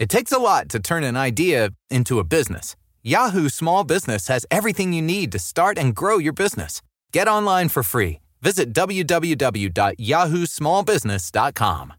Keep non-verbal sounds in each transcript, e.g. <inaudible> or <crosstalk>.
It takes a lot to turn an idea into a business. Yahoo Small Business has everything you need to start and grow your business. Get online for free. Visit www.yahoosmallbusiness.com.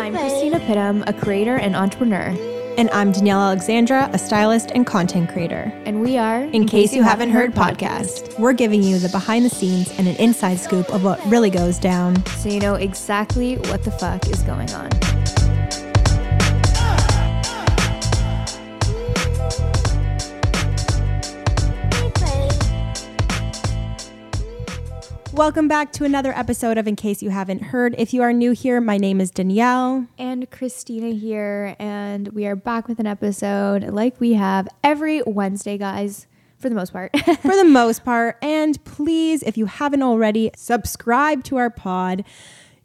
I'm Christina Pittum, a creator and entrepreneur. And I'm Danielle Alexandra, a stylist and content creator. And we are, In, case, you haven't heard podcast, we're giving you the behind the scenes and an inside scoop of what really goes down. so you know exactly what the fuck is going on. Welcome back to another episode of In Case You Haven't Heard. If you are new here, my name is Danielle. And Christina here, and we are back with an episode like we have every Wednesday, guys, for the most part. <laughs> for the most part. And please, if you haven't already, subscribe to our pod.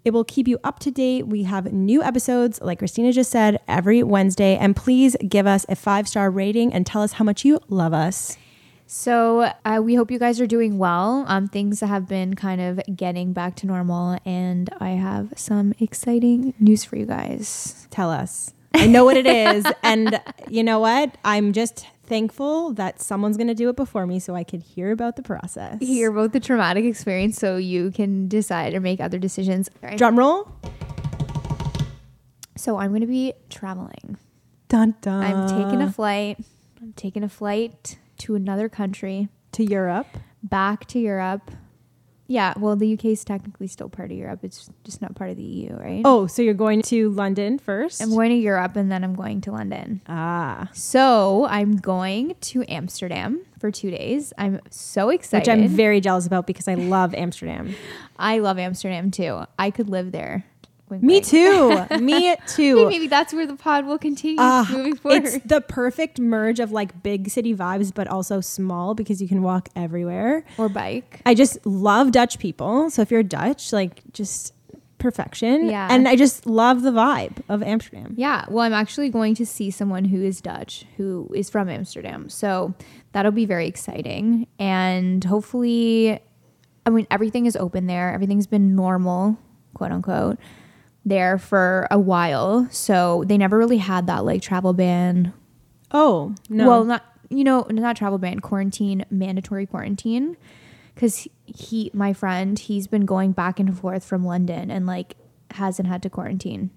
It will keep you up to date. We have new episodes, like Christina just said, every Wednesday. And please give us a five star rating and tell us how much you love us. So uh, we hope you guys are doing well. Um, things have been kind of getting back to normal, and I have some exciting news for you guys. Tell us. I know what it is. <laughs> and you know what? I'm just thankful that someone's going to do it before me so I could hear about the process. Hear about the traumatic experience so you can decide or make other decisions. Right? Drum roll. So I'm going to be traveling. Dun, dun. I'm taking a flight. I'm taking a flight to another country, to Europe. back to Europe. Yeah, well, the UK is technically still part of Europe. It's just not part of the EU, right? Oh, so you're going to London first? I'm going to Europe and then I'm going to London. ah. So I'm going to Amsterdam for two days. I'm so excited. Which I'm very jealous about because I love Amsterdam. <laughs> I love Amsterdam too. I could live there. Wink, Me wink. too. Me <laughs> too. Maybe that's where the pod will continue Ah, moving forward. it's the perfect merge of like big city vibes, but also small because you can walk everywhere. or bike. I just love Dutch people. So if you're Dutch, like just perfection. Yeah. And I just love the vibe of Amsterdam. Yeah, well, I'm actually going to see someone who is Dutch, who is from Amsterdam. So that'll be very exciting. And hopefully, I mean, everything is open there. Everything's been normal, quote unquote, there for a while. So they never really had that like travel ban. Oh, no. Well, not, you know, not travel ban, quarantine, mandatory quarantine. Because he, my friend, he's been going back and forth from London and like hasn't had to quarantine.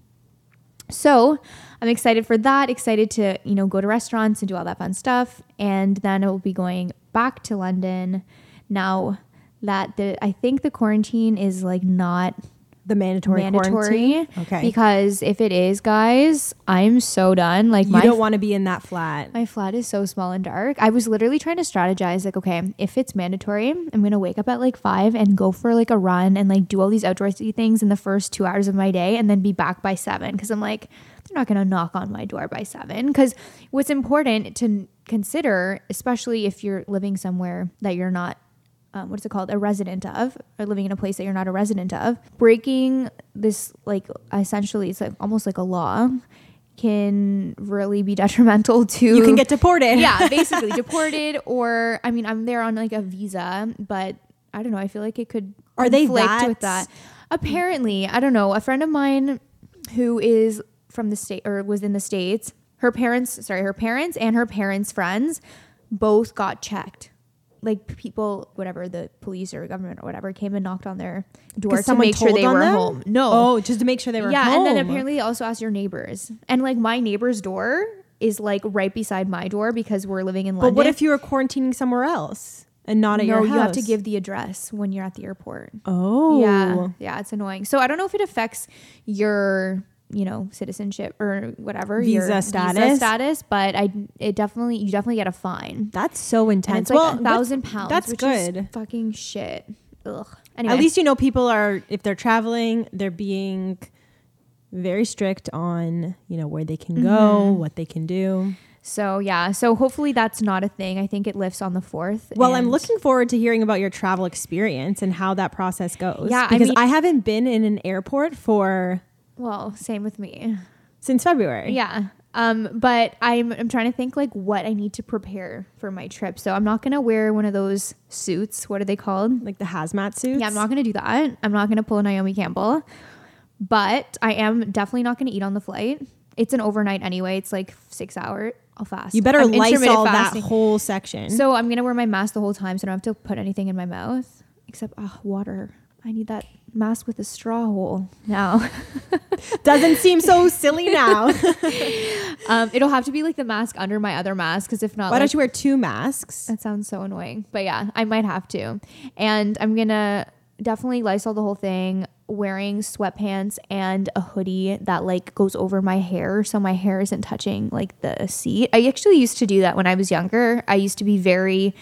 So I'm excited for that. Excited to you know go to restaurants and do all that fun stuff, and then I will be going back to London. Now that the I think the quarantine is like not the mandatory, mandatory. quarantine. Okay. Because if it is, guys, I'm so done. Like you my don't want to be in that flat. my flat is so small and dark. I was literally trying to strategize like, okay, if it's mandatory, I'm gonna wake up at like five and go for like a run and like do all these outdoorsy things in the first two hours of my day and then be back by seven. Cause I'm like, they're not gonna knock on my door by seven. Cause what's important to consider, especially if you're living somewhere that you're not um, what is it called? A resident of or living in a place that you're not a resident of. Breaking this like essentially it's like almost like a law can really be <laughs> detrimental to you can get deported. yeah <laughs> basically deported or i mean i'm there on like a visa but i don't know i feel like it could Are they conflict with that- that. Apparently i don't know a friend of mine who is from the state or was in the states her parents sorry her parents and her parents friends both got checked like people whatever the police or government or whatever came and knocked on their door to make sure they were them? home no Oh, just to make sure they were yeah, home. and then apparently they also asked your neighbors. And like my neighbor's door is like right beside my door because we're living in London. But what if you were quarantining somewhere else and not at no, your house. you have to give the address when you're at the airport. Oh. Yeah, yeah, it's annoying. So I don't know if it affects your, you know, citizenship or whatever your Visa status? status, but I it definitely you definitely get a fine, That's so and intense. it's like well, a thousand pounds. That's which good. Fucking shit. Ugh. Anyway, At least you know people are if they're traveling, they're being very strict on, you know, where they can go, Mm-hmm. what they can do. so yeah. So hopefully that's not a thing. I think it lifts on the fourth. Well, I'm looking forward to hearing about your travel experience and how that process goes. Yeah, I because mean- I haven't been in an airport for Well, same with me. since February. Yeah. Um, but I'm I'm trying to think like what I need to prepare for my trip. So I'm not gonna wear one of those suits. What are they called? Like the hazmat suits. Yeah, I'm not gonna do that. I'm not gonna pull a Naomi Campbell. But I am definitely not gonna eat on the flight. It's an overnight anyway. It's like six hour. I'll fast. You better I'm intermittent Lysol that whole section. So I'm gonna wear my mask the whole time, so I don't have to put anything in my mouth except oh, water. I need that mask with a straw hole now. <laughs> doesn't seem so silly now. <laughs> um, it'll have to be like the mask under my other mask, because if not, Why like, don't you wear two masks? That sounds so annoying. But yeah, I might have to. And I'm going to definitely Lysol the whole thing, wearing sweatpants and a hoodie that like goes over my hair so my hair isn't touching like the seat. I actually used to do that when I was younger. I used to be very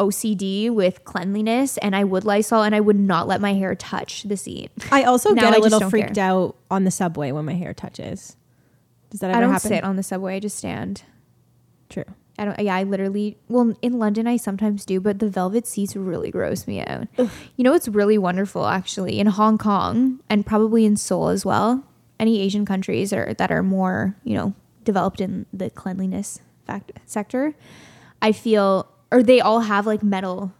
OCD with cleanliness and I would Lysol and I would not let my hair touch the seat. I also Now get I a just little freaked care. out on the subway when my hair touches. Does that ever I don't happen? sit on the subway, I just stand. True. I don't. Yeah, I literally. Well, in London, I sometimes do, but the velvet seats really gross me out. You know, it's really wonderful actually in Hong Kong and probably in Seoul as well. Any Asian countries are that are more you know developed in the cleanliness fact sector. I feel, or they all have like metal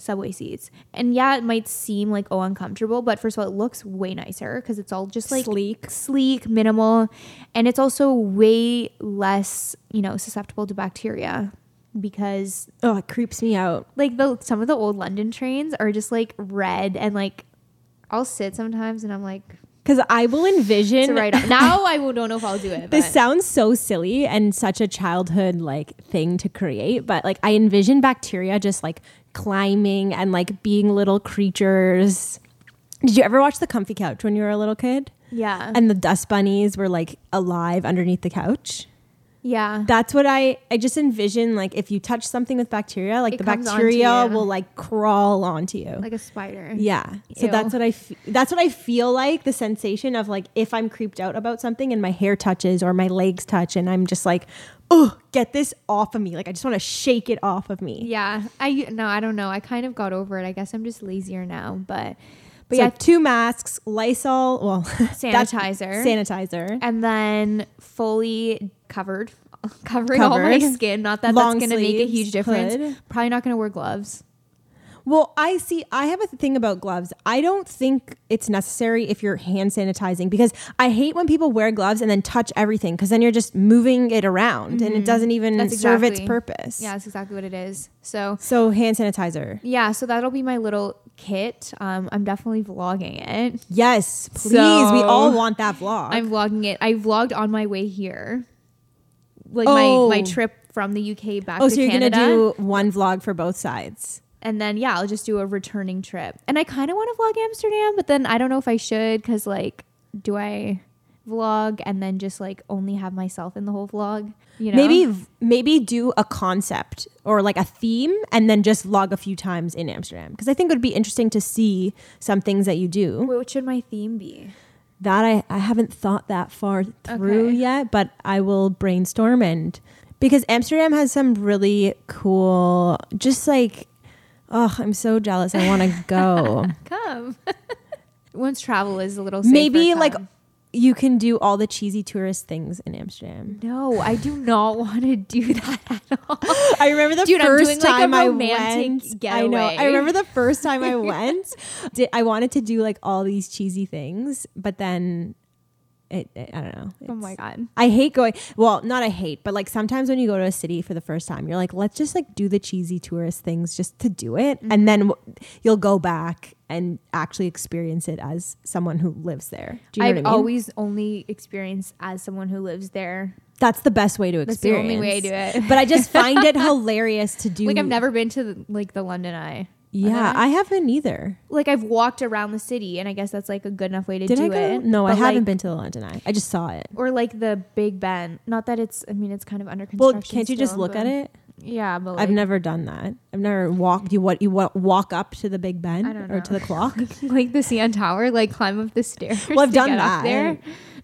subway seats, and yeah, it might seem like oh uncomfortable, but first of all, it looks way nicer because it's all just like Sleek. sleek, minimal, and it's also way less, you know, susceptible to bacteria because Oh, it creeps me out. like the some of the old London trains are just like red and like I'll sit sometimes and I'm like Because I will envision. right <laughs> now I will, don't know if I'll do it. This but- sounds so silly and such a childhood like thing to create, but like I envision bacteria just like climbing and like being little creatures. Did you ever watch The Comfy Couch when you were a little kid? yeah, And the dust bunnies were like alive underneath the couch? Yeah. That's what I I just envision like if you touch something with bacteria, like It the bacteria will like crawl onto you. like a spider. yeah. So Ew. that's what I f- that's what I feel like the sensation of like if I'm creeped out about something and my hair touches or my legs touch and I'm just like, "Oh, get this off of me." Like I just want to shake it off of me. Yeah. I no, I don't know. I kind of got over it. I guess I'm just lazier now, but but So yeah, two masks, Lysol, well, <laughs> Sanitizer. sanitizer. and then fully covered <laughs> covering all my skin not that Long that's going to make a huge difference hood. probably not going to wear gloves Well, I see. I have a thing about gloves. I don't think it's necessary if you're hand sanitizing because I hate when people wear gloves and then touch everything because then you're just moving it around and it doesn't even Mm-hmm. That's serve its purpose. yeah that's exactly what it is so So hand sanitizer. yeah so that'll be my little kit um i'm definitely vlogging it Yes, please. So- we all want that vlog. i'm vlogging it i vlogged on my way here like Oh. my my trip from the uk back oh, to so you're canada gonna do one vlog for both sides. and then yeah i'll just do a returning trip and i kind of want to vlog amsterdam but then i don't know if i should because like do i vlog and then just like only have myself in the whole vlog you know Maybe maybe do a concept or like a theme and then just vlog a few times in Amsterdam because I think it would be interesting to see some things that you do. What should my theme be That I, I haven't thought that far through Okay. yet, but I will brainstorm and because Amsterdam has some really cool, just like, oh, I'm so jealous. I want to go. <laughs> come <laughs> once travel is a little Maybe like come. You can do all the cheesy tourist things in Amsterdam. no i do not <laughs> want to do that at all I remember the Dude, first doing, like, time I went. I know. I remember the first time I <laughs> went. did, I wanted to do like all these cheesy things, but then it, it- I don't know. oh my god I hate going. Well, not I hate, but like sometimes when you go to a city for the first time, you're like, let's just like do the cheesy tourist things just to do it, Mm-hmm. and then w- you'll go back and actually experience it as someone who lives there. Do you know i've I mean? always only experienced as someone who lives there That's the best way to experience. That's the only way I do it. but I just find it <laughs> hilarious to do. like i've never been to the, like the london eye Yeah, I? Haven't either. like I've walked around the city, and I guess that's like a good enough way to Did do I go? it. No, I But, haven't like- been to the London Eye. I just saw it. Or like the Big Ben. Not that it's. I mean, it's kind of under construction. Well, construction. can't you just still, look but- at it? Yeah, but like, I've never done that. I've never walked. You what? You wa- walk up to the Big Ben I don't or to the clock? <laughs> like the CN Tower, like climb up the stairs. Well, I've to done get that. Up there.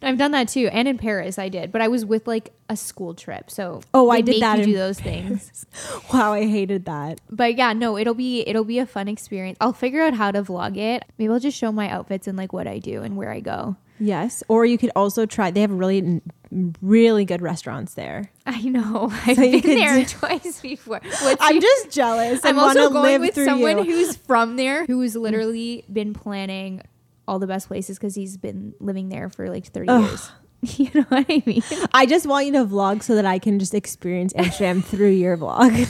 I've done that too, and in Paris I did, but I was with like a school trip, so Oh, I did that You in do those things, <laughs> wow, I hated that. but yeah, no, it'll be it'll be a fun experience. I'll figure out how to vlog it. Maybe I'll just show my outfits and like what I do and where I go. Yes, or you could also try. They have really really good restaurants there. I know. <laughs> I've So been there <laughs> twice before. What's I'm your- just jealous. I'm also going with someone you. who's from there, who's literally been planning all the best places because he's been living there for like 30 years. <laughs> You know what I mean? I just want you to vlog so that I can just experience Amsterdam <laughs> through your vlog.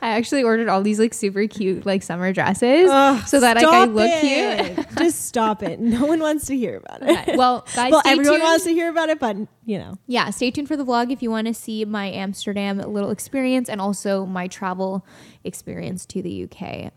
I actually ordered all these like super cute like summer dresses Ugh, so that like, I look it. cute. <laughs> just stop it. No one wants to hear about it. Okay, Well, guys, well, everyone tuned. wants to hear about it, but you know. yeah, stay tuned for the vlog if you want to see my Amsterdam little experience and also my travel experience to the UK.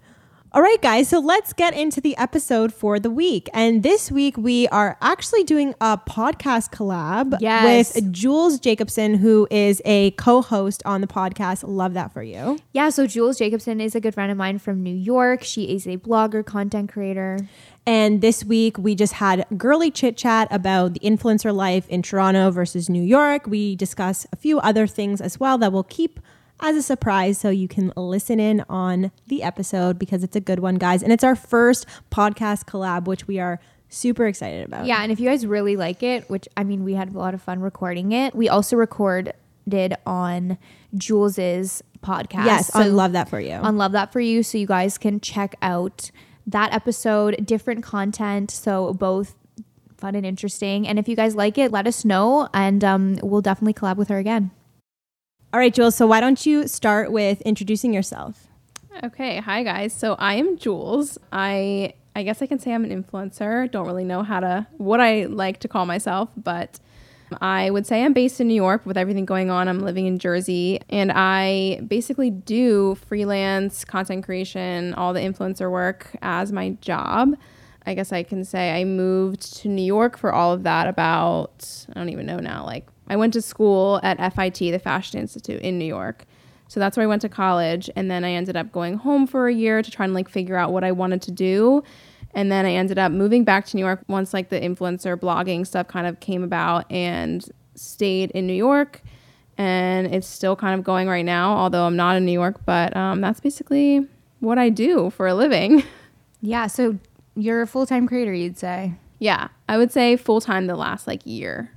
All right, guys, so let's get into the episode for the week. And this week, we are actually doing a podcast collab Yes. with Jules Jacobson, who is a co host on the podcast. Love that for you. Yeah, so Jules Jacobson is a good friend of mine from New York. She is a blogger, content creator. And this week, we just had girly chit chat about the influencer life in Toronto versus New York. We discuss a few other things as well that we'll keep as a surprise so you can listen in on the episode because it's a good one, guys. And it's our first podcast collab, which we are super excited about. Yeah, and if you guys really like it, which I mean, we had a lot of fun recording it. We also recorded on Jules's podcast. Yes, So- I love that for you. on Love That For You. So you guys can check out that episode, different content. So both fun and interesting. And if you guys like it, let us know and um, we'll definitely collab with her again. All right, Jules. So why don't you start with introducing yourself? Okay, hi guys. So I am Jules. I I guess I can say I'm an influencer. Don't really know how to what I like to call myself, but I would say I'm based in New York with everything going on. I'm living in Jersey and I basically do freelance content creation, all the influencer work as my job. I guess I can say I moved to New York for all of that about I don't even know now, like I went to school at FIT, the Fashion Institute in New York. So that's where I went to college. And then I ended up going home for a year to try and like figure out what I wanted to do. And then I ended up moving back to New York once like the influencer blogging stuff kind of came about and stayed in New York. And it's still kind of going right now, although I'm not in New York. But um, that's basically what I do for a living. <laughs> Yeah, so you're a full time creator, you'd say. Yeah, I would say full time the last like year.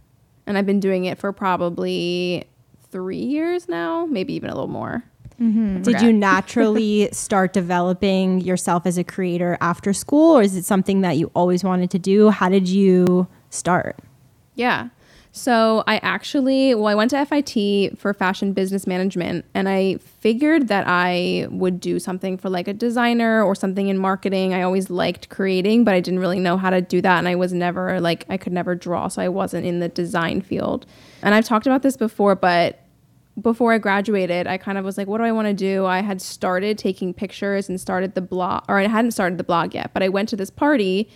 And I've been doing it for probably three years now, maybe even a little more. Mm-hmm. Did you <laughs> naturally start developing yourself as a creator after school, or is it something that you always wanted to do? How did you start? Yeah. So I actually, well, I went to FIT for fashion business management and I figured that I would do something for like a designer or something in marketing. I always liked creating, but I didn't really know how to do that. And I was never like, I could never draw. So I wasn't in the design field. And I've talked about this before, but before I graduated, I kind of was like, what do I want to do? I had started taking pictures and started the blog, or I hadn't started the blog yet, but I went to this party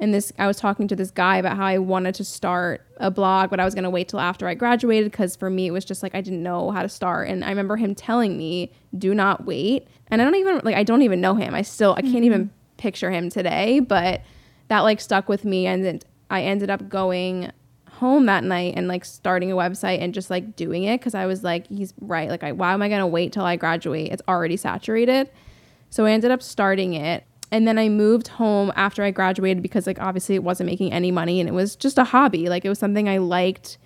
and this I was talking to this guy about how I wanted to start a blog, but I was going to wait till after I graduated because for me it was just like I didn't know how to start. And I remember him telling me, "Do not wait." And I don't even like I don't even know him. I still I can't even mm-hmm. picture him today, but that like stuck with me and then I ended up going home that night and like starting a website and just like doing it because I was like, he's right. Like, I, why am I gonna wait till I graduate? It's already saturated. So I ended up starting it. And then I moved home after I graduated because like obviously it wasn't making any money and it was just a hobby. Like it was something I liked.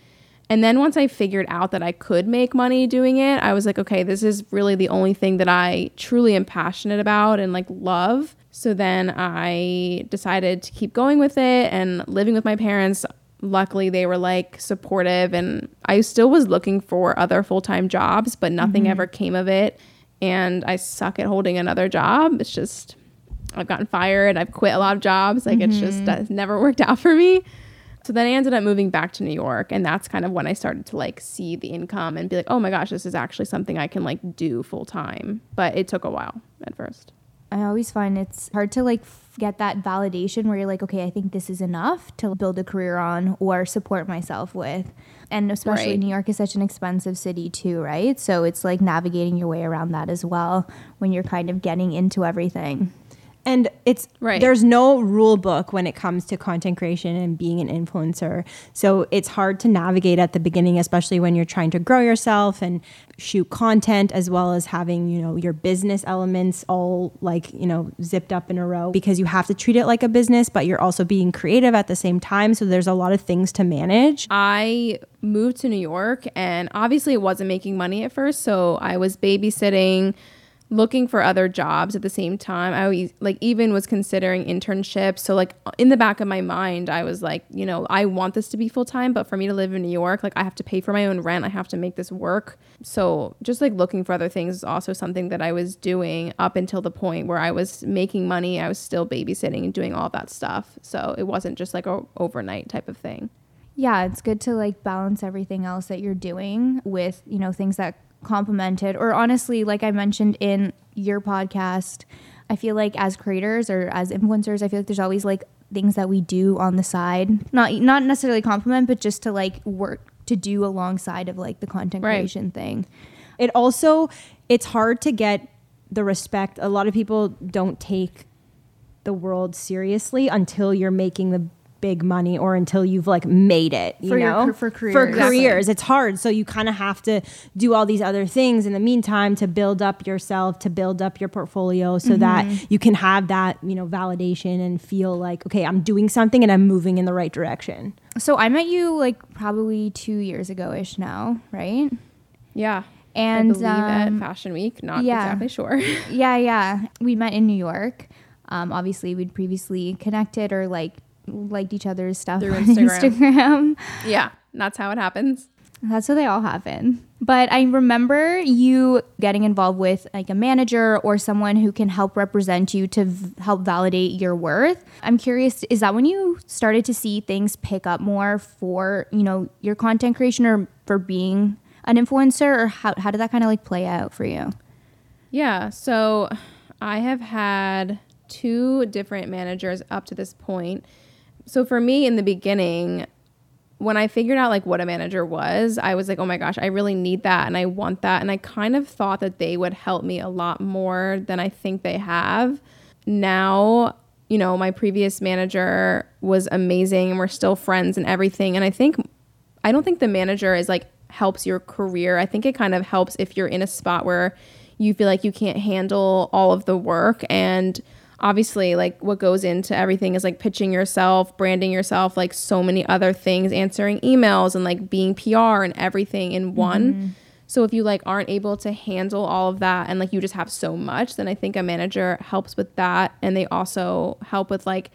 And then once I figured out that I could make money doing it, I was like, okay, this is really the only thing that I truly am passionate about and like love. So then I decided to keep going with it and living with my parents. Luckily, they were like supportive, and I still was looking for other full time jobs, but nothing mm-hmm. ever came of it. And I suck at holding another job. It's just, I've gotten fired, I've quit a lot of jobs. Like, it's just, mm-hmm. that's never <laughs> worked out for me. So then I ended up moving back to New York, and that's kind of when I started to like see the income and be like, oh my gosh, this is actually something I can like do full time. But it took a while at first. I always find it's hard to like f- get that validation where you're like, okay, I think this is enough to build a career on or support myself with. And especially Right. New York is such an expensive city too, right? So it's like navigating your way around that as well when you're kind of getting into everything. And it's Right. there's no rule book when it comes to content creation and being an influencer. So it's hard to navigate at the beginning, especially when you're trying to grow yourself and shoot content as well as having, you know, your business elements all like, you know, zipped up in a row because you have to treat it like a business, but you're also being creative at the same time. So there's a lot of things to manage. I moved to New York and obviously it wasn't making money at first. So I was babysitting, looking for other jobs at the same time. I always, like even was considering internships. So like in the back of my mind, I was like, you know, I want this to be full time, but for me to live in New York, like I have to pay for my own rent. I have to make this work. So just like looking for other things is also something that I was doing up until the point where I was making money. I was still babysitting and doing all that stuff. So it wasn't just like a overnight type of thing. yeah, it's good to like balance everything else that you're doing with, you know, things that complemented or honestly, like I mentioned in your podcast, I feel like as creators or as influencers, I feel like there's always like things that we do on the side. Not not necessarily compliment, but just to like work to do alongside of like the content Right. creation thing. it also it's hard to get the respect a lot of people don't take the world seriously until you're making the big money or until you've like made it you For know car- for for careers. careers it's hard so you kind of have to do all these other things in the meantime to build up yourself to build up your portfolio so that you can have that you know validation and feel like okay i'm doing something and i'm moving in the right direction So I met you like probably two years ago ish now, right? Yeah. And, I believe at um, Fashion Week, not yeah. exactly sure. <laughs> Yeah, yeah. We met in New York. Um, obviously, we'd previously connected or like liked each other's stuff Through on <laughs> Instagram. Instagram. yeah, that's how it happens. That's how they all happen. But I remember you getting involved with like a manager or someone who can help represent you to v- help validate your worth. I'm curious, is that when you started to see things pick up more for, you know, your content creation or for being an influencer or how, how did that kind of like play out for you? Yeah, so I have had two different managers up to this point. So for me in the beginning, when I figured out like what a manager was, I was like, "Oh my gosh, I really need that and I want that." And I kind of thought that they would help me a lot more than I think they have. Now, you know, my previous manager was amazing and we're still friends and everything. And I think I don't think the manager is like helps your career. I think it kind of helps if you're in a spot where you feel like you can't handle all of the work and obviously like what goes into everything is like pitching yourself, branding yourself, like so many other things, answering emails and like being PR and everything in mm-hmm. one. So if you like aren't able to handle all of that and like you just have so much, then I think a manager helps with that and they also help with like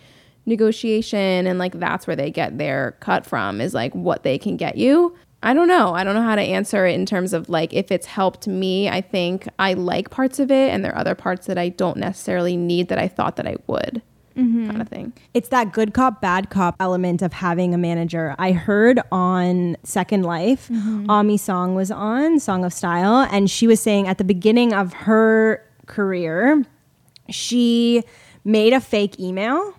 negotiation and like that's where they get their cut from is like what they can get you. I don't know. I don't know how to answer it in terms of like if it's helped me. I think I like parts of it and there are other parts that I don't necessarily need that I thought that I would. Mm-hmm. Kind of thing. it's that good cop bad cop element of having a manager i heard on second life mm-hmm. Aimee Song was on song of style and she was saying at the beginning of her career she made a fake email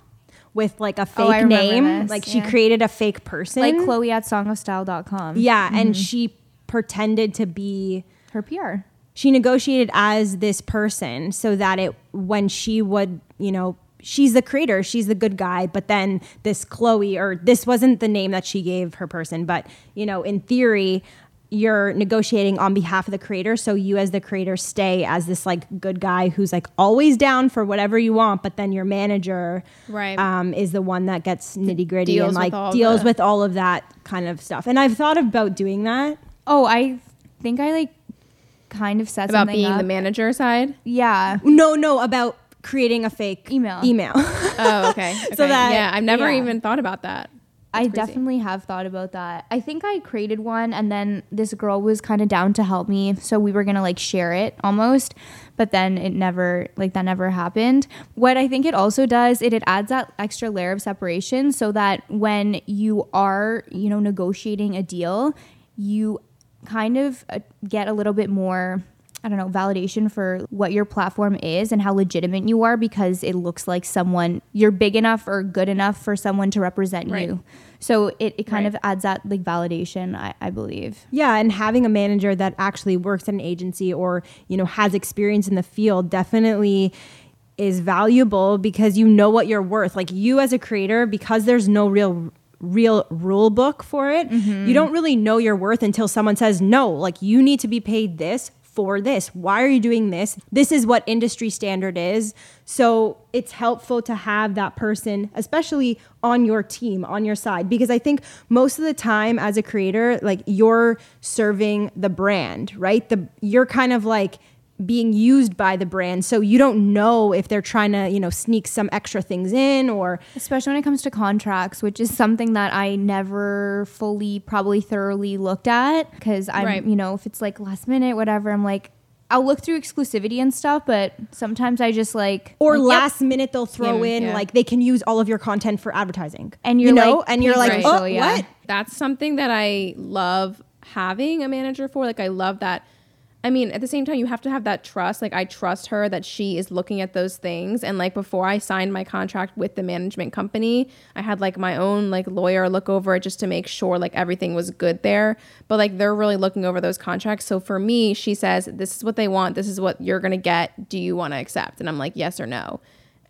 with like a oh, fake Oh, name. this, like she created a fake person. Like Chloe at songofstyle.com. yeah and mm-hmm. she pretended to be Her PR. she negotiated as this person so that it when she would you know she's the creator she's the good guy but then this chloe or this wasn't the name that she gave her person but you know in theory you're negotiating on behalf of the creator so you as the creator stay as this like good guy who's like always down for whatever you want but then your manager Right. um, is the one that gets nitty gritty and like all deals the- with all of that kind of stuff and i've thought about doing that Oh, I think I like kind of said About something being up. the manager side. Yeah. no no about creating a fake Email. email Oh, okay. <laughs> So that- yeah, I've never yeah. even thought about that. I crazy. definitely have thought about that. I think I created one and then this girl was kind of down to help me. So we were going to like share it almost, but then it never, like that never happened. What I think it also does, it, it adds that extra layer of separation so that when you are, you know, negotiating a deal, you kind of uh, get a little bit more I don't know, validation for what your platform is and how legitimate you are because it looks like someone you're big enough or good enough for someone to represent Right. you. So it, it kind Right. of adds that like validation, I, I believe. Yeah, and having a manager that actually works at an agency or, you know, has experience in the field definitely is valuable because you know what you're worth. Like you as a creator, because there's no real real rule book for it, mm-hmm. you don't really know your worth until someone says, "No, like you need to be paid this for this. Why are you doing this? This is what industry standard is." So, it's helpful to have that person especially on your team, on your side because I think most of the time as a creator, like you're serving the brand, right? The you're kind of like being used by the brand so you don't know if they're trying to you know sneak some extra things in or especially when it comes to contracts, which is something that I never fully, probably thoroughly looked at because I'm, Right. you know, if it's like last minute, whatever, I'm like, I'll look through exclusivity and stuff, but sometimes I just like, or like, yep. last minute they'll throw Yeah, in yeah. like they can use all of your content for advertising And you you're, know like, and you're like paid oh commercial, yeah. what that's something that I love having a manager for. Like I love that. I mean, at the same time, you have to have that trust. Like I trust her that she is looking at those things. And like before I signed my contract with the management company, I had like my own like lawyer look over it just to make sure like everything was good there. But like they're really looking over those contracts. So for me, she says, "This is what they want. This is what you're gonna get. Do you want to accept?" And I'm like, "Yes or no."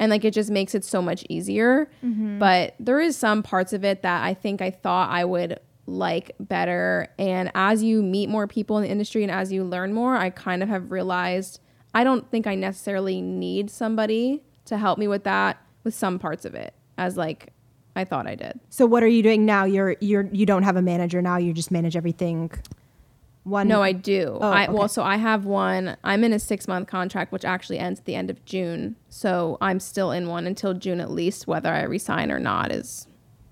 and like it just makes it so much easier. Mm-hmm. But there is some parts of it that I think I thought I would like better. And as you meet more people in the industry and as you learn more, I kind of have realized I don't think I necessarily need somebody to help me with that with some parts of it as like I thought I did. so what are you doing now you're you're you don't have a manager now you just manage everything one No, I do. Oh, I okay. well, so I have one. I'm in a six month contract, which actually ends at the end of June. So I'm still in one until June at least. Whether I resign or not is,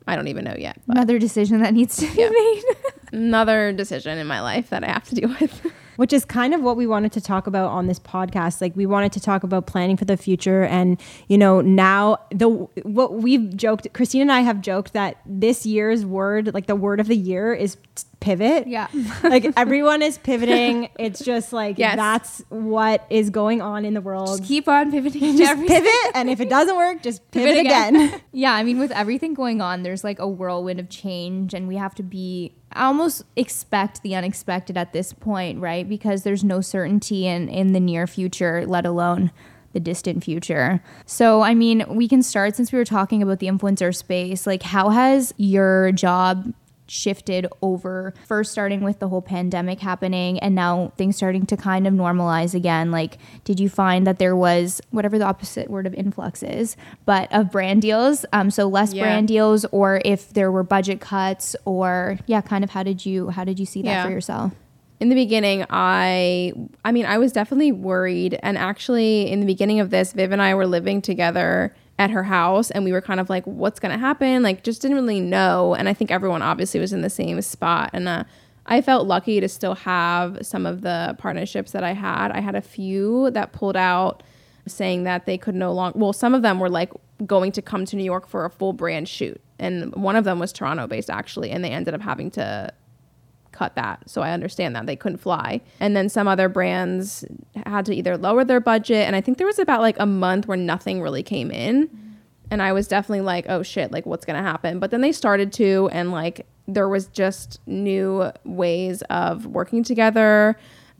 I don't even know yet. But another decision that needs to be made. <laughs> another decision in my life that I have to deal with. <laughs> which is kind of what we wanted to talk about on this podcast like we wanted to talk about planning for the future and you know now the what we've joked christine and i have joked that this year's word like the word of the year is pivot Yeah. <laughs> like everyone is pivoting it's just like Yes. that's what is going on in the world Just keep on pivoting <laughs> just everything. pivot and if it doesn't work just pivot, Pivot again, again. <laughs> Yeah, I mean, with everything going on, there's like a whirlwind of change, and we have to be I almost expect the unexpected at this point, right? Because there's no certainty in in the near future, let alone the distant future. So, I mean, we can start since we were talking about the influencer space. Like, how has your job shifted over first starting with the whole pandemic happening and now things starting to kind of normalize again like did you find that there was whatever the opposite word of influx is but of brand deals um so less Yeah. brand deals or if there were budget cuts or yeah kind of how did you how did you see that Yeah. for yourself in the beginning i i mean i was definitely worried and actually in the beginning of this viv and i were living together at her house and we were kind of like what's going to happen? Like just didn't really know. And i think everyone obviously was in the same spot. And uh, i felt lucky to still have some of the partnerships that i had. I had a few that pulled out saying that they could no longer well some of them were like going to come to new york for a full brand shoot. And one of them was toronto based actually and they ended up having to cut that. So I understand that they couldn't fly. And then some other brands had to either lower their budget. And I think there was about like a month where nothing really came in. And I was definitely like, oh shit, like what's going to happen? But then they started to, and like there was just new ways of working together.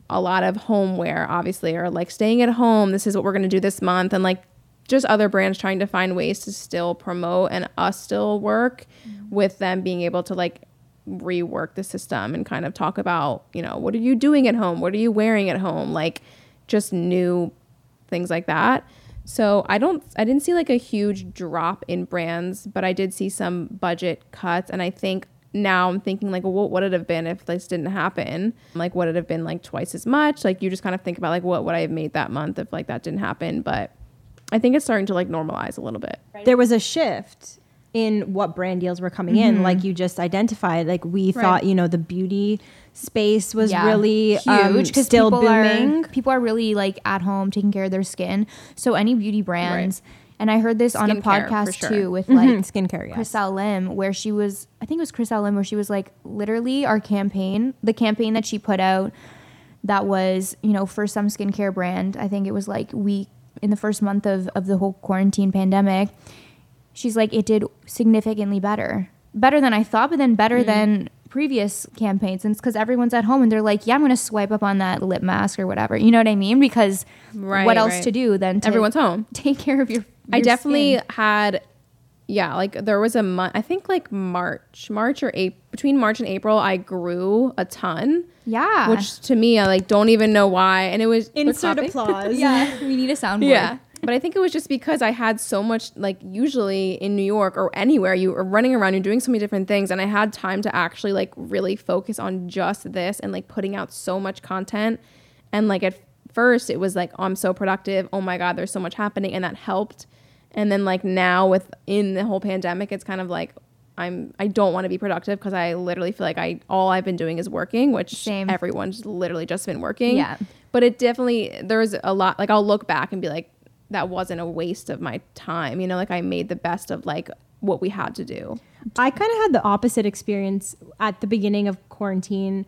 A lot of homeware, obviously, or like staying at home. This is what we're going to do this month. And like just other brands trying to find ways to still promote and us still work mm-hmm. with them being able to like rework the system and kind of talk about, you know, what are you doing at home? What are you wearing at home? Like just new things like that. So I don't I didn't see like a huge drop in brands, but I did see some budget cuts and I think now I'm thinking like what would it have been if this didn't happen? Like would it have been like twice as much? Like you just kind of think about like what would I have made that month if like that didn't happen, but I think it's starting to like normalize a little bit. there was a shift in what brand deals were coming in like you just identified like we thought you know the beauty space was really um, huge because still people booming Are, people are really like at home taking care of their skin. So any beauty brands, and I heard this on a podcast sure. too with like Mhm, skincare yes. Chris Lim, where she was, I think it was Chris Lim, where she was like, literally, our campaign, the campaign that she put out, that was, you know, for some skincare brand, I think it was like we, in the first month of, of the whole quarantine pandemic. She's like, it did significantly better, better than I thought, but then better mm-hmm. than previous campaigns and it's because everyone's at home and they're like yeah i'm gonna swipe up on that lip mask or whatever you know what i mean because Right, what else right. to do than to Everyone's home. <laughs> take care of your, I definitely skin. had, yeah, like there was a month, I think like March, March or April, between March and April, I grew a ton. yeah Which to me, I like don't even know why. And it was Insert <laughs> applause. yeah <laughs> we need a soundboard Yeah. But I think it was just because I had so much, like, usually in New York or anywhere, you are running around, you're doing so many different things. And I had time to actually, like, really focus on just this and, like, putting out so much content. And, like, at first, it was like, oh, I'm so productive. Oh my God, there's so much happening. And that helped. And then, like, now within the whole pandemic, it's kind of like, I'm I don't want to be productive because I literally feel like I all I've been doing is working, which Same. everyone's literally just been working. Yeah. But it definitely there's a lot like I'll look back and be like, that wasn't a waste of my time. You know, like I made the best of like what we had to do. I kind of had the opposite experience at the beginning of quarantine.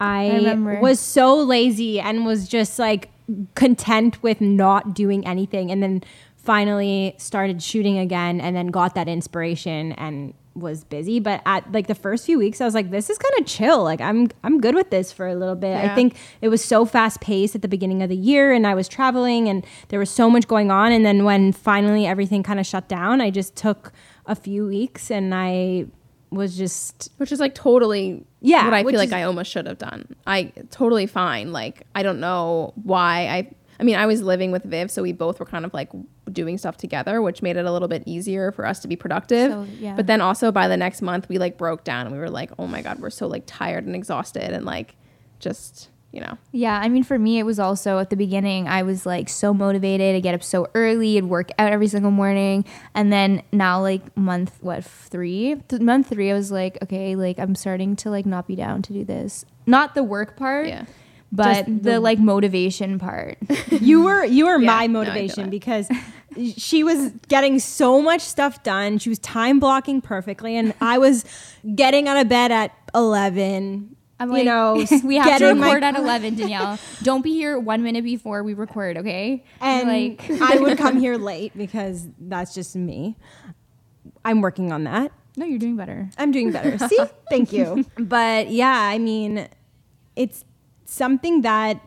I, remember. was so lazy and was just like content with not doing anything and then finally started shooting again and then got that inspiration and was busy but at like the first few weeks I was like this is kind of chill like I'm I'm good with this for a little bit. I think it was so fast paced at the beginning of the year and I was traveling and there was so much going on and then when finally everything kind of shut down I just took a few weeks and I was just Which is like totally Yeah, what I feel like I almost should have done. I totally fine. Like I don't know why I I mean I was living with Viv, so we both were kind of like doing stuff together, which made it a little bit easier for us to be productive. So, yeah. But then also by the next month we like broke down and we were like, oh my god, we're so like tired and exhausted and like just you know Yeah, I mean, for me, it was also at the beginning, I was like so motivated to get up so early and work out every single morning. And then now, like, month, what, three? Th- month three, I was like, okay, like, I'm starting to like not be down to do this. Not the work part, Yeah. but the, the- like motivation part. <laughs> you were you were Yeah, my no, I feel motivation that. because <laughs> she was getting so much stuff done. She was time blocking perfectly, and I was getting out of bed at eleven. I'm like, you know, <laughs> we have to getting my- record at 11, Danielle. <laughs> Don't be here one minute before we record, okay? and like, <laughs> I would come here late because that's just me. I'm working on that. no, you're doing better. I'm doing better. See? Thank you. But yeah, I mean, it's something that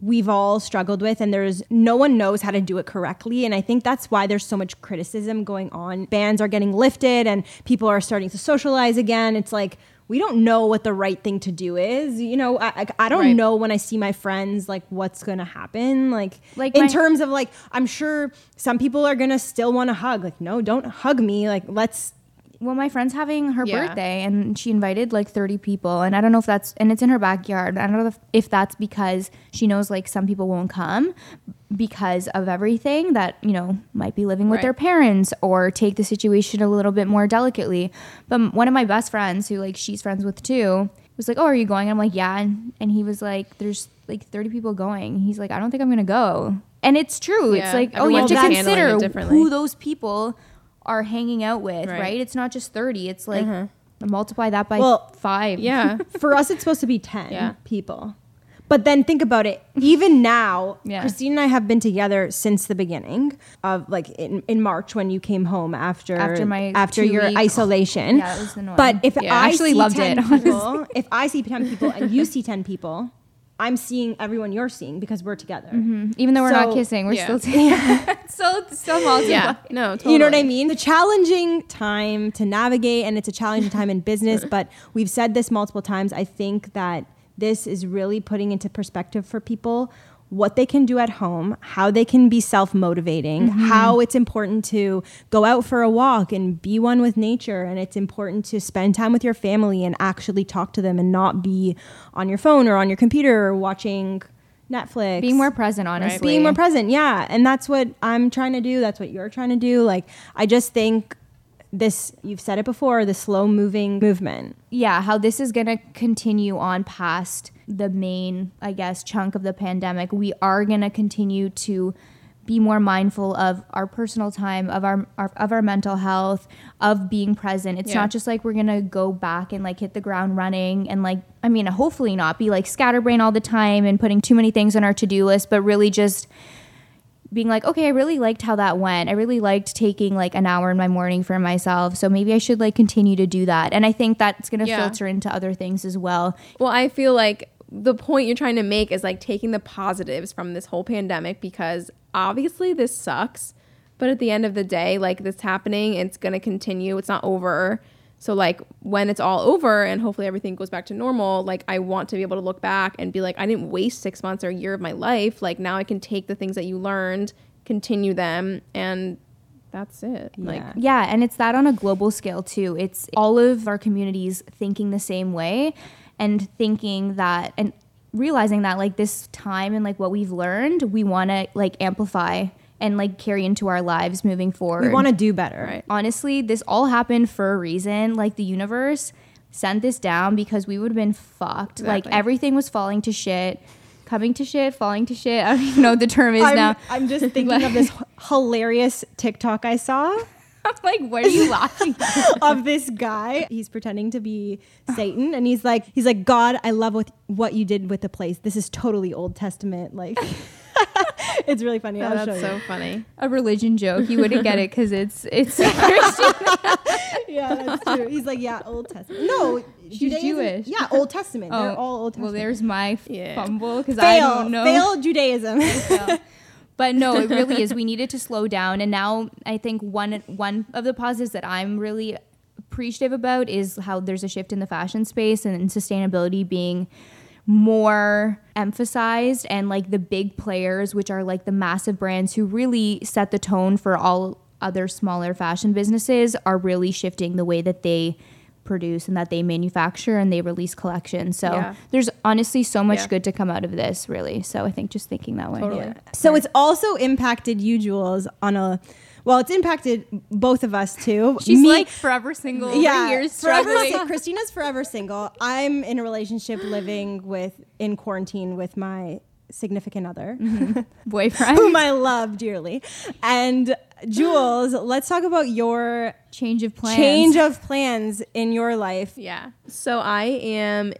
we've all struggled with and there's no one knows how to do it correctly and I think that's why there's so much criticism going on. Bans are getting lifted and people are starting to socialize again. It's like we don't know what the right thing to do is. You know, I, I, don't Right. know when I see my friends like what's going to happen. Like, Like in my- terms of like I'm sure some people are going to still want to hug. Like, no, don't hug me. Like, let's well, my friend's having her Yeah. birthday and she invited like 30 people. And I don't know if that's, and it's in her backyard. I don't know if, that's because she knows like some people won't come because of everything that, you know, might be living with Right. their parents or take the situation a little bit more delicately. But one of my best friends, who like she's friends with too, was like, Oh, are you going? I'm like, Yeah. And, and he was like, There's like 30 people going. He's like, I don't think I'm going to go. And it's true. Yeah, it's like, oh, you have to just handling it consider who those people are hanging out with, right? Right. It's not just 30. It's like uh-huh. multiply that by Well, five. yeah <laughs> for us it's supposed to be 10 Yeah. people but then think about it even now Yeah. christine and i have been together since the beginning of like in, in march when you came home after After my after your week- isolation Yeah, that was annoying. but if Yeah, I actually see loved 10 it, <laughs> people if i see 10 people and you see 10 people i'm seeing everyone you're seeing because we're together mm-hmm. Even though we're not kissing, we're Yeah. <laughs> <laughs> still together. still, still multiply. yeah no totally. You know what I mean? The challenging time to navigate, and it's a challenging time in <laughs> business, but we've said this multiple times. I think that this is really putting into perspective for people what they can do at home, how they can be self motivating, mm-hmm. how it's important to go out for a walk and be one with nature. And it's important to spend time with your family and actually talk to them and not be on your phone or on your computer or watching Netflix. Being more present, honestly. being more present yeah. And that's what i'm trying to do. That's what you're trying to do. Like i just think this you've said it before the slow moving movement. Yeah, how this is going to continue on past the main, I guess, chunk of the pandemic. We are going to continue to be more mindful of our personal time, of our, our of our mental health, of being present. It's Yeah. not just like we're going to go back and like hit the ground running and like I mean, hopefully not be like scatterbrain all the time and putting too many things on our to-do list, but really just being like, okay, I really liked how that went. I really liked taking like an hour in my morning for myself. So maybe I should like continue to do that. And I think that's going to Yeah. filter into other things as well. Well, I feel like the point you're trying to make is like taking the positives from this whole pandemic because obviously this sucks, but at the end of the day, like this happening, it's going to continue. It's not over. So like when it's all over and hopefully everything goes back to normal, like I want to be able to look back and be like I didn't waste 6 months or a year of my life. Like now I can take the things that you learned, continue them and that's it. Like Yeah. Yeah, and it's that on a global scale too. It's all of our communities thinking the same way and thinking that and realizing that like this time and like what we've learned, we want to like amplify and like carry into our lives moving forward. We want to do better. Right. honestly, this all happened for a reason. Like the universe sent this down because we would have been fucked. Like everything was falling to shit, coming to shit, falling to shit. <laughs> I don't even know what the term is I'm, now. I'm just <laughs> thinking of this hilarious TikTok I saw I'm <laughs> like, what are you laughing at? <laughs> of this guy. He's pretending to be Satan, and he's like, he's like, God, I love what what you did with the place. This is totally Old Testament. Like, <laughs> it's really funny. Oh, that's so funny. a religion joke. You wouldn't get it because it's it's Christian. yeah, that's true. He's like, yeah, Old Testament. No, She's Judaism- Jewish. Yeah, Old Testament. They're oh, all Old Oh, well, there's my f- Yeah. fumble because I don't know. fail Judaism. But no, it really is. <laughs> We needed to slow down, and now I think one one of the positives that I'm really appreciative about is how there's a shift in the fashion space and sustainability being more emphasized and like the big players which are like the massive brands who really set the tone for all other smaller fashion businesses are really shifting the way that they produce and that they manufacture and they release collections. So Yeah. there's honestly so much Yeah. good to come out of this really. So I think just thinking that way. Totally. Yeah. So it's also impacted you, Jules, on a well, it's impacted both of us too. She's Me- like forever single. Yeah, years forever struggling. Christina's forever single. I'm in a relationship living with in quarantine with my significant other, <laughs> boyfriend. whom I love dearly. And Jules, <gasps> let's talk about your Change of plans. change of plans in your life. Yeah. So I am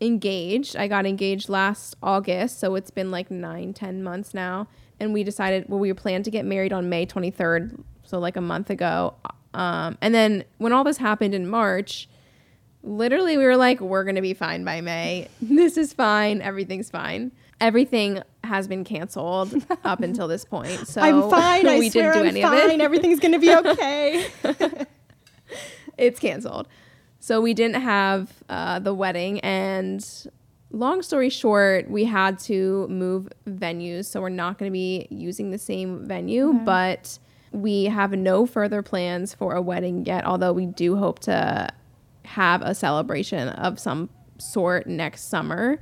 engaged. I got engaged last August, so it's been like nine, ten months now. And we decided, well, we were planned to get married on May 23rd, so like a month ago. Um, and then when all this happened in March, literally we were like, we're gonna be fine by May. <laughs> This is fine. Everything's fine. Everything has been canceled <laughs> up until this point. So I'm fine. <laughs> I we swear didn't do I'm any fine. of it. Everything's gonna be <laughs> okay. it's canceled. So we didn't have uh, the wedding, and long story short, we had to move venues. So we're not going to be using the same venue, but we have no further plans for a wedding yet. Although we do hope to have a celebration of some sort next summer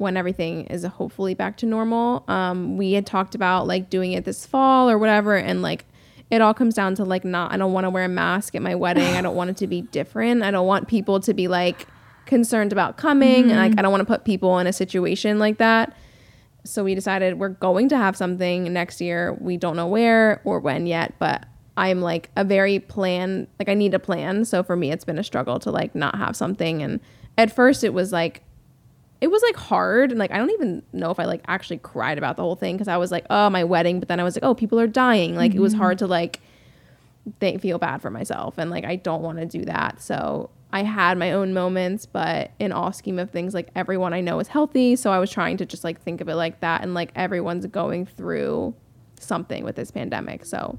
when everything is hopefully back to normal. Um, we had talked about like doing it this fall or whatever, and like it all comes down to like not. I don't want to wear a mask at my wedding. I don't want it to be <sighs> different. I don't want people to be like concerned about coming, and like I don't want to put people in a situation like that. So we decided we're going to have something next year. We don't know where or when yet, but I'm like a very plan, like I need a plan. So for me, it's been a struggle to like not have something. And at first, it was like, it was like hard. And like, I don't even know if I like actually cried about the whole thing because I was like, oh, my wedding. But then I was like, oh, people are dying. Like, it was mm-hmm. hard to like, they feel bad for myself and like I don't want to do that. So I had my own moments, but in all scheme of things, like everyone I know is healthy. So I was trying to just like think of it like that and like everyone's going through something with this pandemic. So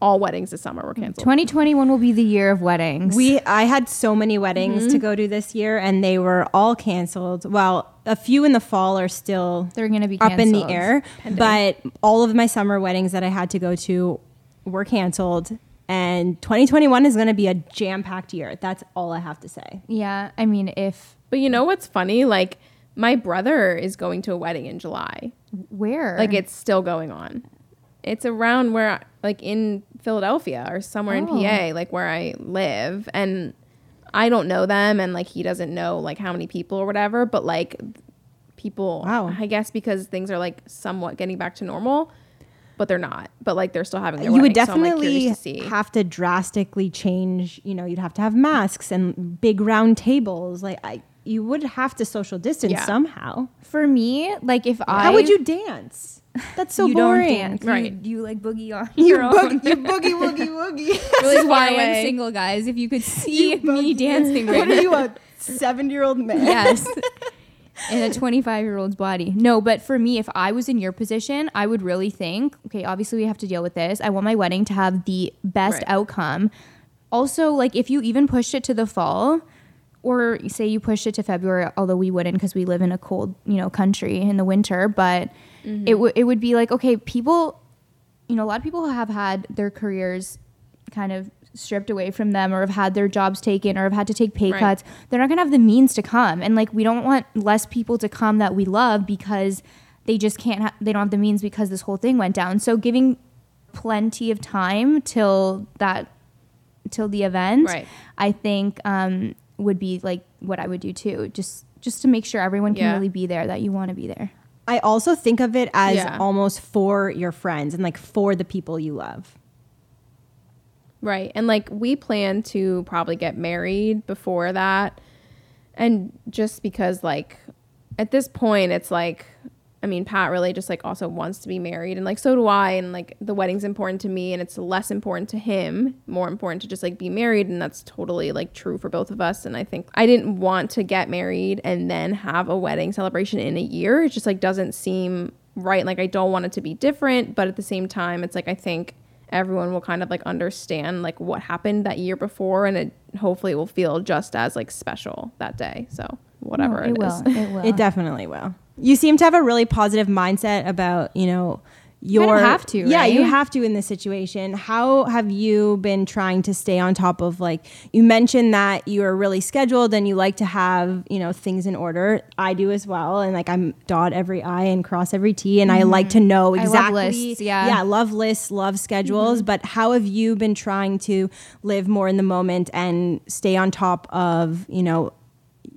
all weddings this summer were canceled. 2021 will be the year of weddings. We I had so many weddings Mm-hmm. to go to this year and they were all canceled. Well, a few in the fall are still They're gonna be up in the canceled. air, but all of my summer weddings that I had to go to were canceled. And 2021 is going to be a jam-packed year. That's all I have to say. yeah, I mean, if But you know what's funny? Like my brother is going to a wedding in July. where Like it's still going on. It's around where like in Philadelphia or somewhere in Oh. PA, like where I live and I don't know them and like he doesn't know like how many people or whatever, but like people Wow. I guess because things are like somewhat getting back to normal, but they're not. But like they're still having their you would wedding, so like, definitely to see. have to drastically change, you know, you'd have to have masks and big round tables. Like I you would have to social distance Yeah. somehow. For me, like if I How would you dance? That's so you boring. don't dance, Right. You, you like boogie on You, your own. boog- you boogie woogie woogie. <laughs> This is why I'm single, guys. If you could see me <laughs> dancing right what are you, a seven-year-old man? yes. <laughs> In a 25 year old's body. No, but for me, if I was in your position, I would really think, okay, obviously we have to deal with this. I want my wedding to have the best Right. outcome. Also, like if you even pushed it to the fall, or say you pushed it to February, although we wouldn't because we live in a cold, you know, country in the winter, but it would it would be like, okay, people, you know, a lot of people have had their careers kind of stripped away from them or have had their jobs taken or have had to take pay Right. cuts they're not going to have the means to come and like we don't want less people to come that we love because they just can't ha- they don't have the means because this whole thing went down so giving plenty of time till that till the event Right. i think um would be like what i would do too just just to make sure everyone can Yeah. really be there that you want to be there I also think of it as Yeah. almost for your friends and like for the people you love. Right. And like we plan to probably get married before that. And just because like at this point it's like I mean Pat really just like also wants to be married and like so do I and like the wedding's important to me and it's less important to him, more important to just like be married and that's totally like true for both of us and I think I didn't want to get married and then have a wedding celebration in a year. It just like doesn't seem right. Like I don't want it to be different, but at the same time it's like I think everyone will kind of like understand like what happened that year before and it hopefully will feel just as like special that day so whatever No, it it is. will it <laughs> will It definitely will. You seem to have a really positive mindset about, you know, your you have to, Yeah, you have to in this situation. How have you been trying to stay on top of like you mentioned that you are really scheduled and you like to have, you know, things in order. I do as well and like I'm dot every I and cross every T and I like to know Mm-hmm. Love exactly lists, yeah. Yeah, love lists, love schedules, but how have you been trying to live more in the moment and stay on top of, you know,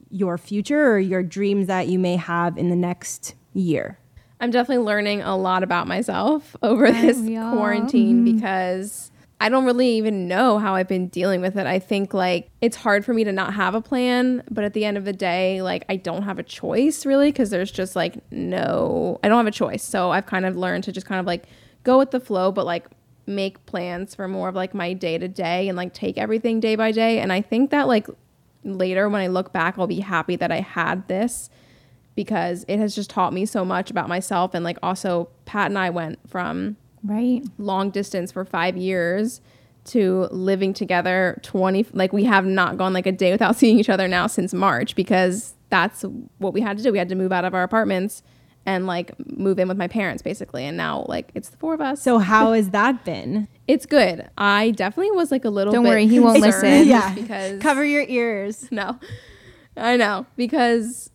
your future or your dreams that you may have in the next year? i'm definitely learning a lot about myself <laughs> over oh, this we are. quarantine mm-hmm. because i don't really even know how i've been dealing with it i think like it's hard for me to not have a plan but at the end of the day like i don't have a choice really because there's just like no i don't have a choice so i've kind of learned to just kind of like go with the flow but like make plans for more of like my day to day and like take everything day by day and i think that like later when I look back, I'll be happy that I had this because it has just taught me so much about myself. And like also, Pat and I went from right long distance for five years to living together 20 like we have not gone like a day without <laughs> seeing each other now since march because that's what we had to do we had to move out of our apartments and like move in with my parents basically and now like it's the four of us So how has that been? it's good i definitely was like a little Don't bit worry, he won't listen. <laughs> Yeah. because Cover your ears. no i know because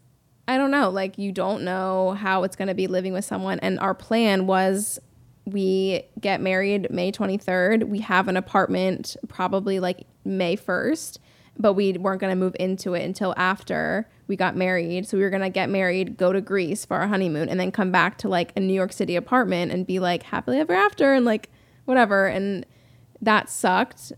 i don't know like you don't know how it's going to be living with someone and our plan was we get married may 23rd we have an apartment probably like may 1st but we weren't going to move into it until after we got married. So we were going to get married go to greece for our honeymoon and then come back to like a new york city apartment and be like happily ever after and like whatever. And that sucked.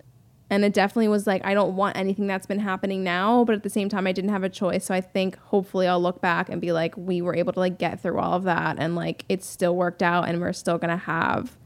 And it definitely was like i don't want anything that's been happening now but at the same time i didn't have a choice. So i think hopefully i'll look back and be like we were able to like get through all of that and like it still worked out and we're still gonna have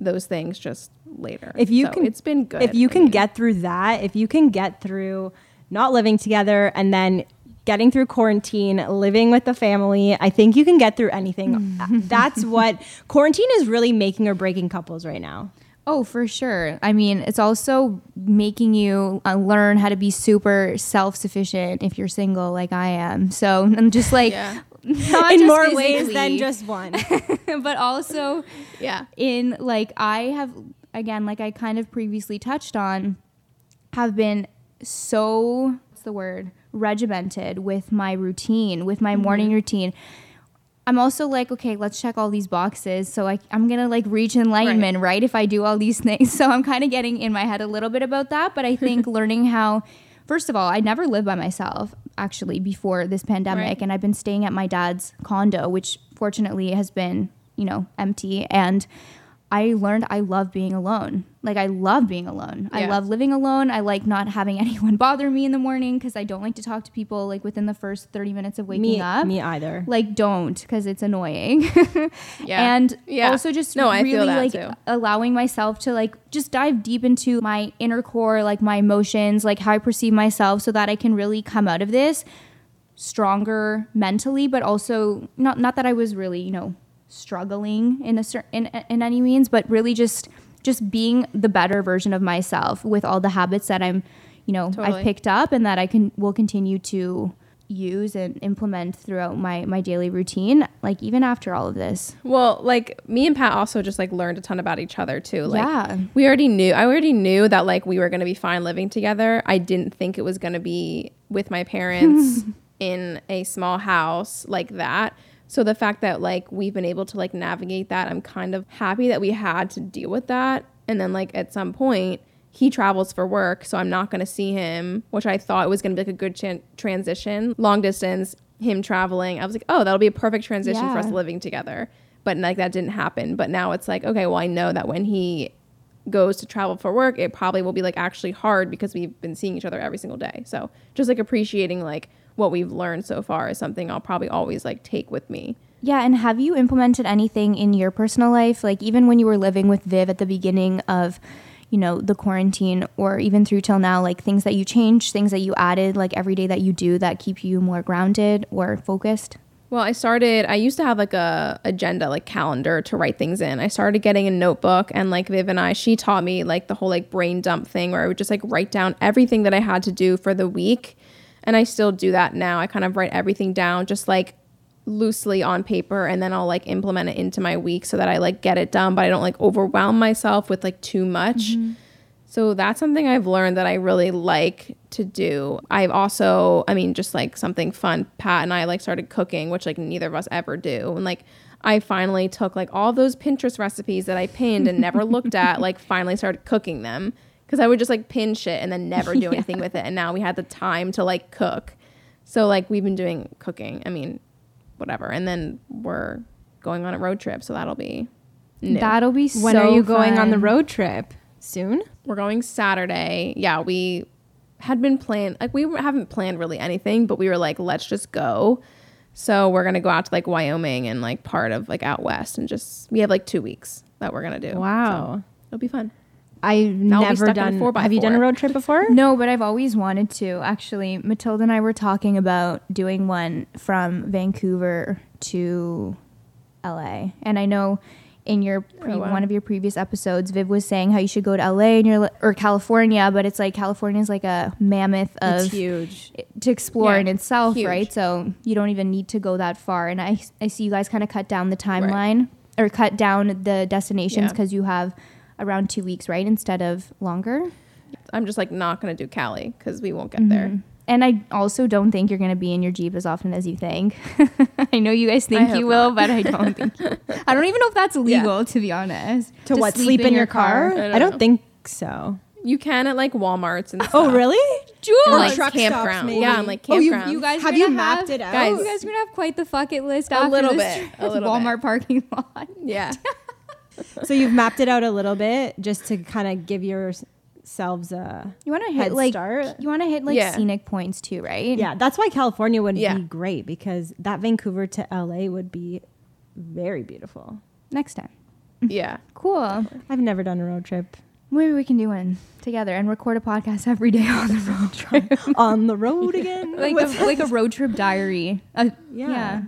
those things just later If you So can it's been good If you can mean, get through that, if you can get through not living together and then getting through quarantine, living with the family, I think you can get through anything. <laughs> That's what quarantine is really making or breaking couples right now. Oh, for sure. I mean, it's also making you uh, learn how to be super self sufficient if you're single, like I am. So I'm just like, Yeah. <laughs> not In just more ways than just one. <laughs> but also yeah in like I have again, like I kind of previously touched on, have been so what's the word regimented with my routine, with my mm-hmm. morning routine. I'm also like, okay, let's check all these boxes. So I, I'm gonna like reach enlightenment, right. If I do all these <laughs> things. So I'm kind of getting in my head a little bit about that. But I think <laughs> learning how, first of all, I never lived by myself actually before this pandemic, Right. and I've been staying at my dad's condo, which fortunately has been, you know, empty. And I learned I love being alone. Like I love being alone. I love living alone. I like not having <laughs> anyone bother me in the morning because I don't like to talk to people like within the first 30 minutes of waking me, up. me either. Like don't because it's annoying. <laughs> Yeah. And Yeah. also just No, I feel that like too. allowing myself to like just dive deep into my inner core, like my emotions, like how I perceive myself so that I can really come out of this stronger mentally, but also not not that I was really, you know, struggling in a certain in, in any means, but really just just being the better version of myself with all the habits that I'm, you know, Totally. I've picked up and that I can will continue to use and implement throughout my my daily routine like even after all of this Well, like me and Pat also just like learned a ton about each other too. Like Yeah. we already knew I already knew that like we were gonna be fine living together. I didn't think it was gonna be with my parents <laughs> in a small house like that. So the fact that like we've been able to like navigate that, I'm kind of happy that we had to deal with that. And then like at some point he travels for work, so I'm not going to see him, which I thought was going to be like a good chan- transition. Long distance, him traveling. I was like, "Oh, that'll be a perfect transition for us living together." But like that didn't happen. But now it's like, okay, well, I know that when he goes to travel for work, it probably will be like actually hard because we've been seeing each other every single day. So just like appreciating like what we've learned so far is something I'll probably always like take with me. Yeah, and have you implemented anything in your personal life? Like even when you were living with Viv at the beginning of, you know, the quarantine or even through till now, like things that you changed, things that you added, like every day that you do that keep you more grounded or focused? Well, I started. I used to have like a agenda, like calendar to write things in. I started getting a notebook, and like Viv and I, she taught me like the whole like brain dump thing, where I would just like write down everything that I had to do for the week, and I still do that now. I kind of write everything down, just like loosely on paper, and then I'll like implement it into my week so that I like get it done, but I don't like overwhelm myself with like too much. Mm-hmm. So that's something I've learned that I really like to do. I've also, I mean, just like something fun. Pat and I like started cooking, which like neither of us ever do. And like I finally took like all those Pinterest recipes that I pinned and never looked at, like finally started cooking them because I would just like pin shit and then never do <laughs> anything with it. And now we had the time to like cook. So like we've been doing cooking. I mean, whatever. And then we're going on a road trip, so that'll be new. That'll be when so are you going on the road trip? Soon? We're going Saturday. Yeah, we had been planned like we haven't planned really anything, but we were like, let's just go. So we're gonna go out to like Wyoming and like part of like out west and just we have like two weeks that we're gonna do. Wow. So it'll be fun. I've be never stuck in a done. four have you done a road trip before? No, but I've always wanted to. Actually, Matilda and I were talking about doing one from Vancouver to LA. And I know in your oh, pre- Oh, wow. one of your previous episodes, Viv was saying how you should go to LA and you're or California, but it's like California is like a mammoth of It's huge. to explore Yeah, in itself, huge. right? So you don't even need to go that far. And I I see you guys kind of cut down the timeline or cut down the destinations Yeah. because you have around two weeks, right, instead of longer. I'm just like not gonna do Cali because we won't get there. Mm-hmm. And I also don't think you're going to be in your Jeep as often as you think. <laughs> I know you guys think you will, but I don't think you <laughs> I don't even know if that's legal, to be honest. To, what? Sleep, in, your car? I don't I don't think so. You can at like Walmarts and <laughs> Oh, stuff. really? Jules! And, like truck stops, campground. maybe. Yeah, and like Oh, you- campground. you guys Have you mapped have- it out? Guys, You guys are going to have quite the bucket list A little this bit, a trip. little Walmart bit. parking lot. yeah. So you've mapped it out a little bit just to kind of give yourselves a. You want to hit like start. you want to hit like Yeah. scenic points too, right? Yeah, that's why California would Yeah. be great because that Vancouver to LA would be very beautiful. Next time. Yeah. Cool. I've never done a road trip. Maybe we can do one together and record a podcast every day on the road <laughs> trip. On the road again. <laughs> like a, like a road trip diary. Uh, Yeah. yeah.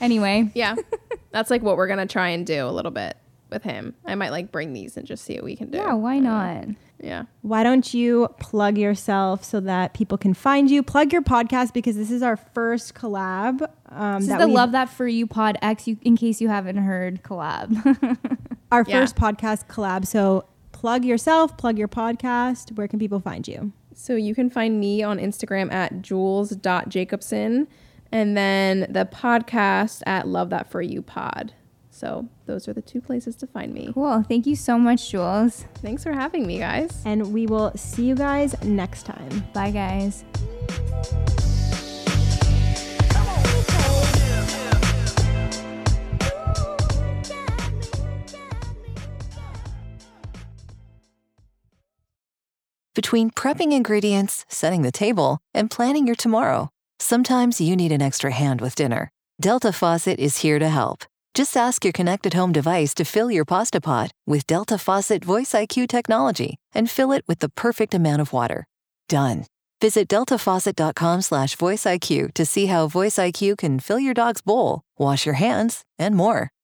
Anyway, Yeah. <laughs> That's like what we're gonna try and do a little bit with him. I might like bring these and just see what we can do. yeah, why not? Yeah. Why don't you plug yourself so that people can find you? Plug your podcast because this is our first collab. Um, This is the Love That For You Pod X, you, in case you haven't heard collab. <laughs> our Yeah. first podcast collab. So plug yourself, plug your podcast. Where can people find you? So you can find me on Instagram at jules.jacobson and then the podcast at Love That For You Pod. So those are the two places to find me. Cool. Thank you so much, Jules. Thanks for having me, guys. And we will see you guys next time. Bye, guys. Between prepping ingredients, setting the table, and planning your tomorrow, sometimes you need an extra hand with dinner. Delta Faucet is here to help. Just ask your connected home device to fill your pasta pot with Delta Faucet Voice IQ technology and fill it with the perfect amount of water. Done. Visit deltafaucet.com slash voiceIQ to see how Voice IQ can fill your dog's bowl, wash your hands, and more.